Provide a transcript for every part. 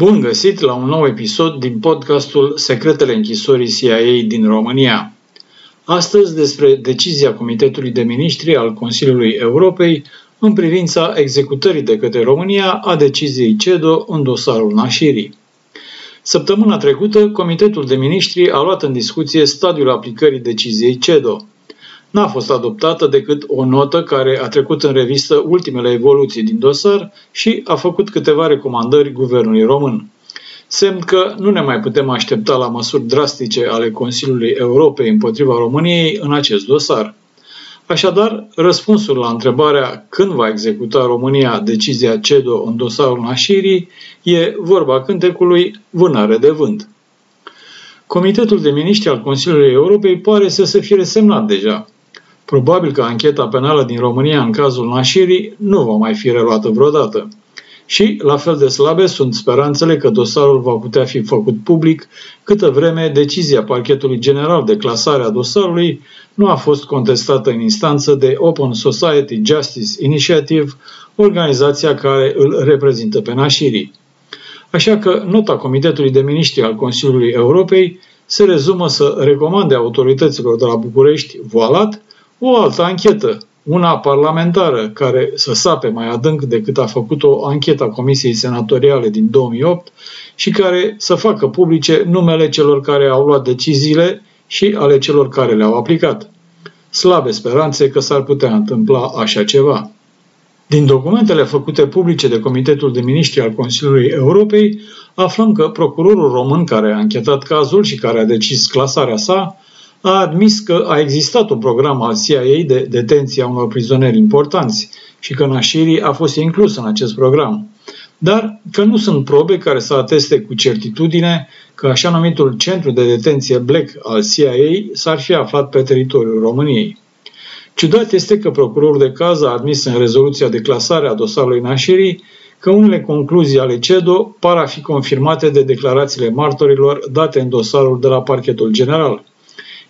Bun găsit la un nou episod din podcastul Secretele închisorii CIA din România. Astăzi despre decizia Comitetului de Ministri al Consiliului Europei în privința executării de către România a deciziei CEDO în dosarul Nașirii. Săptămâna trecută, Comitetul de Ministri a luat în discuție stadiul aplicării deciziei CEDO. N-a fost adoptată decât o notă care a trecut în revistă ultimele evoluții din dosar și a făcut câteva recomandări guvernului român. Semn că nu ne mai putem aștepta la măsuri drastice ale Consiliului Europei împotriva României în acest dosar. Așadar, răspunsul la întrebarea când va executa România decizia CEDO în dosarul Nașirii e vorba cântecului Vânare de vânt. Comitetul de miniștri al Consiliului Europei pare să se fie resemnat deja. Probabil că ancheta penală din România în cazul Nașirii nu va mai fi reluată vreodată. Și, la fel de slabe, sunt speranțele că dosarul va putea fi făcut public câtă vreme decizia Parchetului General de clasare a dosarului nu a fost contestată în instanță de Open Society Justice Initiative, organizația care îl reprezintă pe Nașirii. Așa că nota Comitetului de Miniștri al Consiliului Europei se rezumă să recomande autorităților de la București, voalat, o altă anchetă, una parlamentară, care să sape mai adânc decât a făcut-o ancheta Comisiei Senatoriale din 2008 și care să facă publice numele celor care au luat deciziile și ale celor care le-au aplicat. Slabe speranțe că s-ar putea întâmpla așa ceva. Din documentele făcute publice de Comitetul de Ministri al Consiliului Europei, aflăm că procurorul român care a închetat cazul și care a decis clasarea sa a admis că a existat un program al CIA de detenție a unor prizonieri importanți și că Nashiri a fost inclus în acest program, dar că nu sunt probe care să ateste cu certitudine că așa numitul centru de detenție Black al CIA s-ar fi aflat pe teritoriul României. Ciudat este că procurorul de caz a admis în rezoluția de clasare a dosarului Nashiri că unele concluzii ale CEDO par a fi confirmate de declarațiile martorilor date în dosarul de la parchetul general –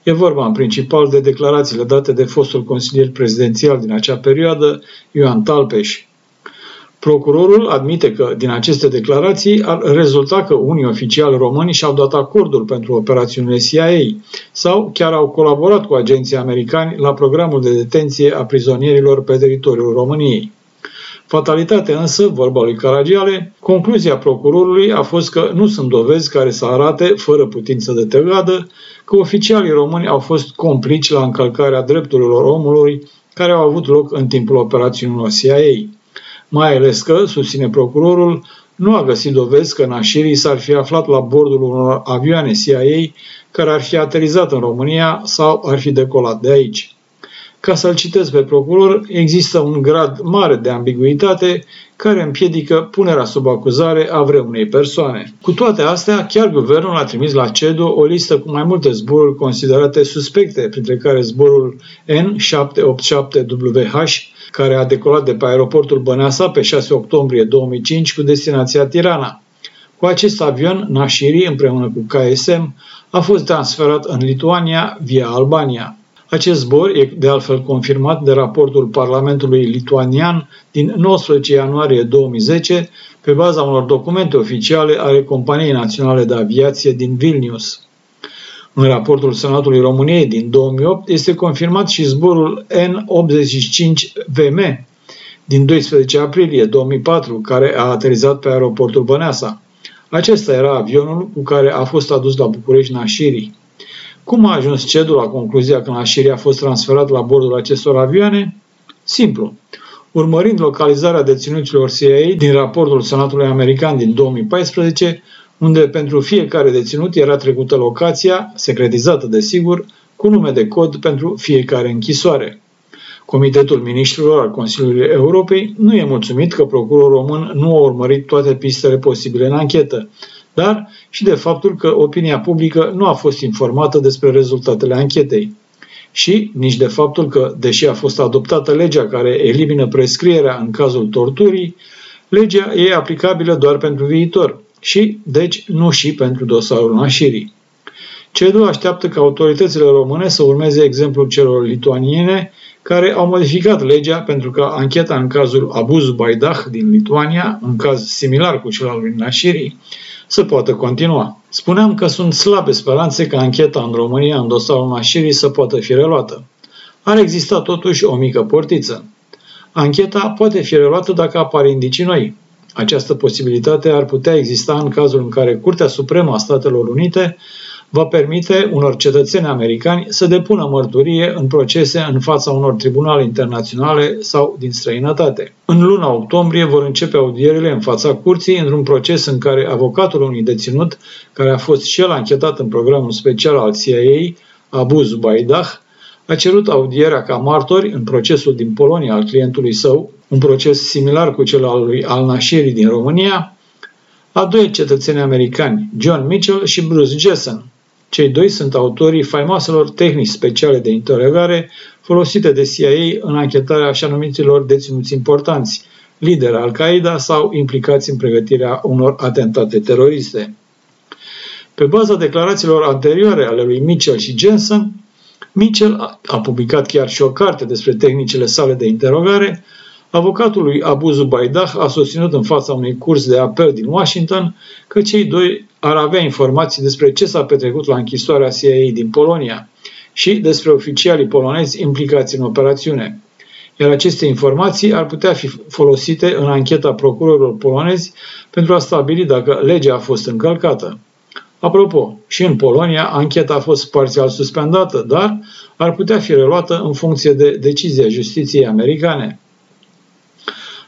E vorba în principal de declarațiile date de fostul consilier prezidențial din acea perioadă, Ioan Talpeș. Procurorul admite că din aceste declarații ar rezulta că unii oficiali români și-au dat acordul pentru operațiunile CIA sau chiar au colaborat cu agenții americani la programul de detenție a prizonierilor pe teritoriul României. Fatalitatea însă, vorba lui Caragiale, concluzia procurorului a fost că nu sunt dovezi care să arate, fără putință de tăgadă, că oficialii români au fost complici la încălcarea drepturilor omului care au avut loc în timpul operațiunilor CIA. Mai ales că, susține procurorul, nu a găsit dovezi că nașirii s-ar fi aflat la bordul unor avioane CIA care ar fi aterizat în România sau ar fi decolat de aici. Ca să-l citesc pe procuror, există un grad mare de ambiguitate care împiedică punerea sub acuzare a vreunei persoane. Cu toate astea, chiar guvernul a trimis la CEDO o listă cu mai multe zboruri considerate suspecte, printre care zborul N787WH, care a decolat de pe aeroportul Băneasa pe 6 octombrie 2005 cu destinația Tirana. Cu acest avion, Nashiri, împreună cu KSM, a fost transferat în Lituania via Albania. Acest zbor e de altfel confirmat de raportul Parlamentului lituanian din 19 ianuarie 2010 pe baza unor documente oficiale ale Companiei Naționale de Aviație din Vilnius. În raportul Senatului României din 2008 este confirmat și zborul N85VM din 12 aprilie 2004, care a aterizat pe aeroportul Băneasa. Acesta era avionul cu care a fost adus la București Nașirii. Cum a ajuns CEDU la concluzia că Nașiri a fost transferat la bordul acestor avioane? Simplu. Urmărind localizarea deținuților CIA din raportul Senatului American din 2014, unde pentru fiecare deținut era trecută locația, secretizată desigur, cu nume de cod pentru fiecare închisoare. Comitetul Ministrilor al Consiliului Europei nu e mulțumit că procurorul român nu a urmărit toate pistele posibile în anchetă, dar și de faptul că opinia publică nu a fost informată despre rezultatele anchetei. Și nici de faptul că, deși a fost adoptată legea care elimină prescrierea în cazul torturii, legea e aplicabilă doar pentru viitor și, deci, nu și pentru dosarul nașirii. CEDU așteaptă ca autoritățile române să urmeze exemplul celor lituaniene care au modificat legea pentru că ancheta în cazul Abuz Baidah din Lituania, un caz similar cu cel al lui Nashiri, să poată continua. Spuneam că sunt slabe speranțe ca ancheta în România în dosarul Nashiri să poată fi reluată. Ar exista totuși o mică portiță. Ancheta poate fi reluată dacă apar indicii noi. Această posibilitate ar putea exista în cazul în care Curtea Supremă a Statelor Unite va permite unor cetățeni americani să depună mărturie în procese în fața unor tribunale internaționale sau din străinătate. În luna octombrie vor începe audierile în fața curții într-un proces în care avocatul unui deținut, care a fost și el anchetat în programul special al CIA, Abu Zubaydah, a cerut audierea ca martori în procesul din Polonia al clientului său, un proces similar cu cel al lui Al Nashiri din România, a doi cetățeni americani, John Mitchell și Bruce Jessen, cei doi sunt autorii faimoaselor tehnici speciale de interogare folosite de CIA în anchetarea așa numiților deținuți importanți, lideri Al-Qaeda sau implicați în pregătirea unor atentate teroriste. Pe baza declarațiilor anterioare ale lui Mitchell și Jensen, Mitchell a publicat chiar și o carte despre tehnicile sale de interogare, Avocatul lui Abu Zubaydah a susținut în fața unui curs de apel din Washington că cei doi ar avea informații despre ce s-a petrecut la închisoarea CIA din Polonia și despre oficialii polonezi implicați în operațiune. Iar aceste informații ar putea fi folosite în ancheta procurorilor polonezi pentru a stabili dacă legea a fost încălcată. Apropo, și în Polonia, ancheta a fost parțial suspendată, dar ar putea fi reluată în funcție de decizia justiției americane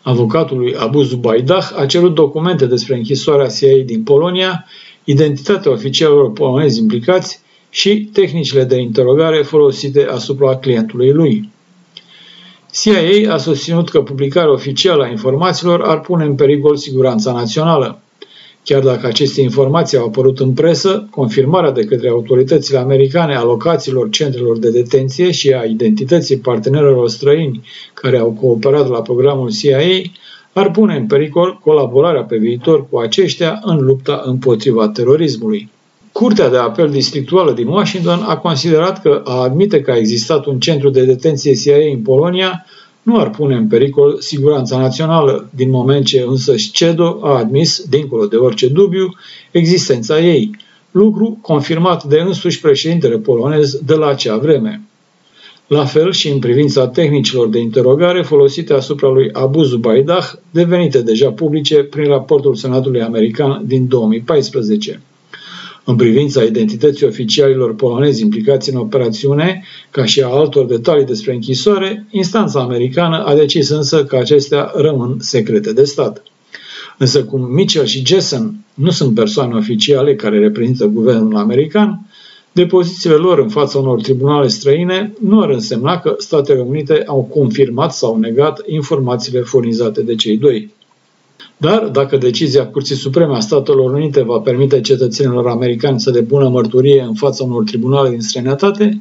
avocatului Abu Zubaydah, a cerut documente despre închisoarea CIA din Polonia, identitatea oficialilor polonezi implicați și tehnicile de interogare folosite asupra clientului lui. CIA a susținut că publicarea oficială a informațiilor ar pune în pericol siguranța națională. Chiar dacă aceste informații au apărut în presă, confirmarea de către autoritățile americane a locațiilor centrelor de detenție și a identității partenerilor străini care au cooperat la programul CIA ar pune în pericol colaborarea pe viitor cu aceștia în lupta împotriva terorismului. Curtea de apel districtuală din Washington a considerat că a admite că a existat un centru de detenție CIA în Polonia nu ar pune în pericol siguranța națională, din moment ce însă Șcedo a admis, dincolo de orice dubiu, existența ei, lucru confirmat de însuși președintele polonez de la acea vreme. La fel și în privința tehnicilor de interogare folosite asupra lui Abu Zubaydah, devenite deja publice prin raportul Senatului American din 2014. În privința identității oficialilor polonezi implicați în operațiune, ca și a altor detalii despre închisoare, instanța americană a decis însă că acestea rămân secrete de stat. Însă cum Mitchell și Jessen nu sunt persoane oficiale care reprezintă guvernul american, depozițiile lor în fața unor tribunale străine nu ar însemna că Statele Unite au confirmat sau negat informațiile furnizate de cei doi. Dar, dacă decizia Curții Supreme a Statelor Unite va permite cetățenilor americani să depună mărturie în fața unor tribunale din străinătate,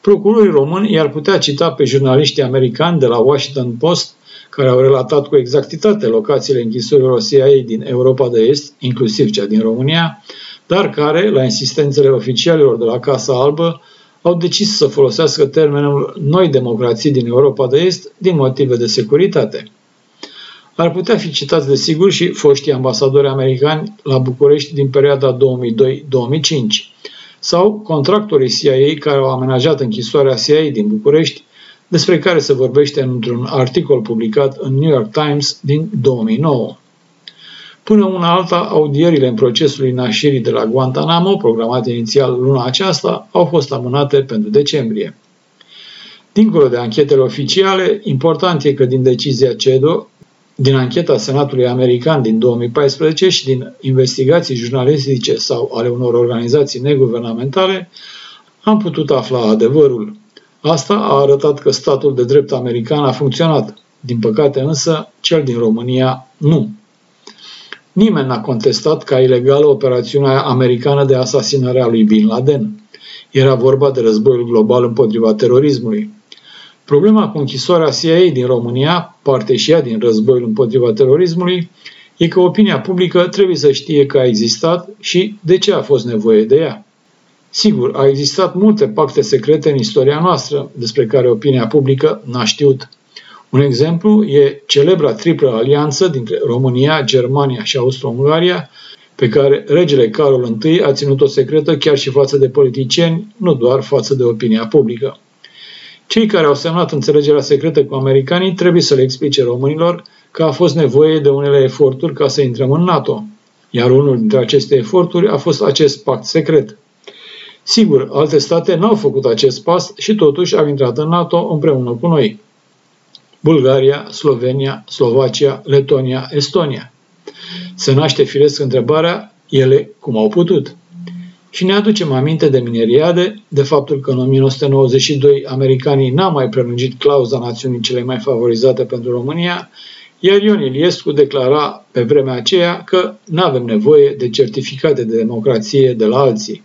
procurorii români i-ar putea cita pe jurnaliștii americani de la Washington Post, care au relatat cu exactitate locațiile închisorilor CIA din Europa de Est, inclusiv cea din România, dar care, la insistențele oficialilor de la Casa Albă, au decis să folosească termenul noi democrații din Europa de Est din motive de securitate. Ar putea fi citați de sigur și foștii ambasadori americani la București din perioada 2002-2005 sau contractorii CIA care au amenajat închisoarea CIA din București, despre care se vorbește într-un articol publicat în New York Times din 2009. Până una alta, audierile în procesul Nashiri de la Guantanamo, programate inițial luna aceasta, au fost amânate pentru decembrie. Dincolo de anchetele oficiale, important e că din decizia CEDO, din ancheta Senatului American din 2014 și din investigații jurnalistice sau ale unor organizații neguvernamentale, am putut afla adevărul. Asta a arătat că statul de drept american a funcționat. Din păcate însă, cel din România nu. Nimeni n-a contestat ca ilegală operațiunea americană de asasinare a lui Bin Laden. Era vorba de războiul global împotriva terorismului. Problema cu închisoarea CIA din România, parte și ea din războiul împotriva terorismului, e că opinia publică trebuie să știe că a existat și de ce a fost nevoie de ea. Sigur, au existat multe pacte secrete în istoria noastră, despre care opinia publică n-a știut. Un exemplu e celebra triplă alianță dintre România, Germania și Austro-Ungaria, pe care regele Carol I a ținut-o secretă chiar și față de politicieni, nu doar față de opinia publică. Cei care au semnat înțelegerea secretă cu americanii trebuie să le explice românilor că a fost nevoie de unele eforturi ca să intrăm în NATO, iar unul dintre aceste eforturi a fost acest pact secret. Sigur, alte state n-au făcut acest pas și totuși au intrat în NATO împreună cu noi. Bulgaria, Slovenia, Slovacia, Letonia, Estonia. Se naște firesc întrebarea, ele cum au putut? Și ne aducem aminte de mineriade, de faptul că în 1992 americanii n-au mai prelungit clauza națiunii cele mai favorizate pentru România, iar Ion Iliescu declara pe vremea aceea că nu avem nevoie de certificate de democrație de la alții.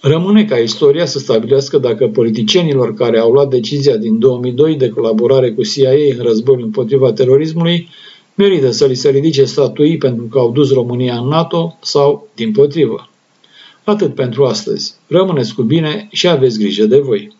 Rămâne ca istoria să stabilească dacă politicienilor care au luat decizia din 2002 de colaborare cu CIA în războiul împotriva terorismului merită să li se ridice statui pentru că au dus România în NATO sau din potrivă. Atât pentru astăzi. Rămâneți cu bine și aveți grijă de voi.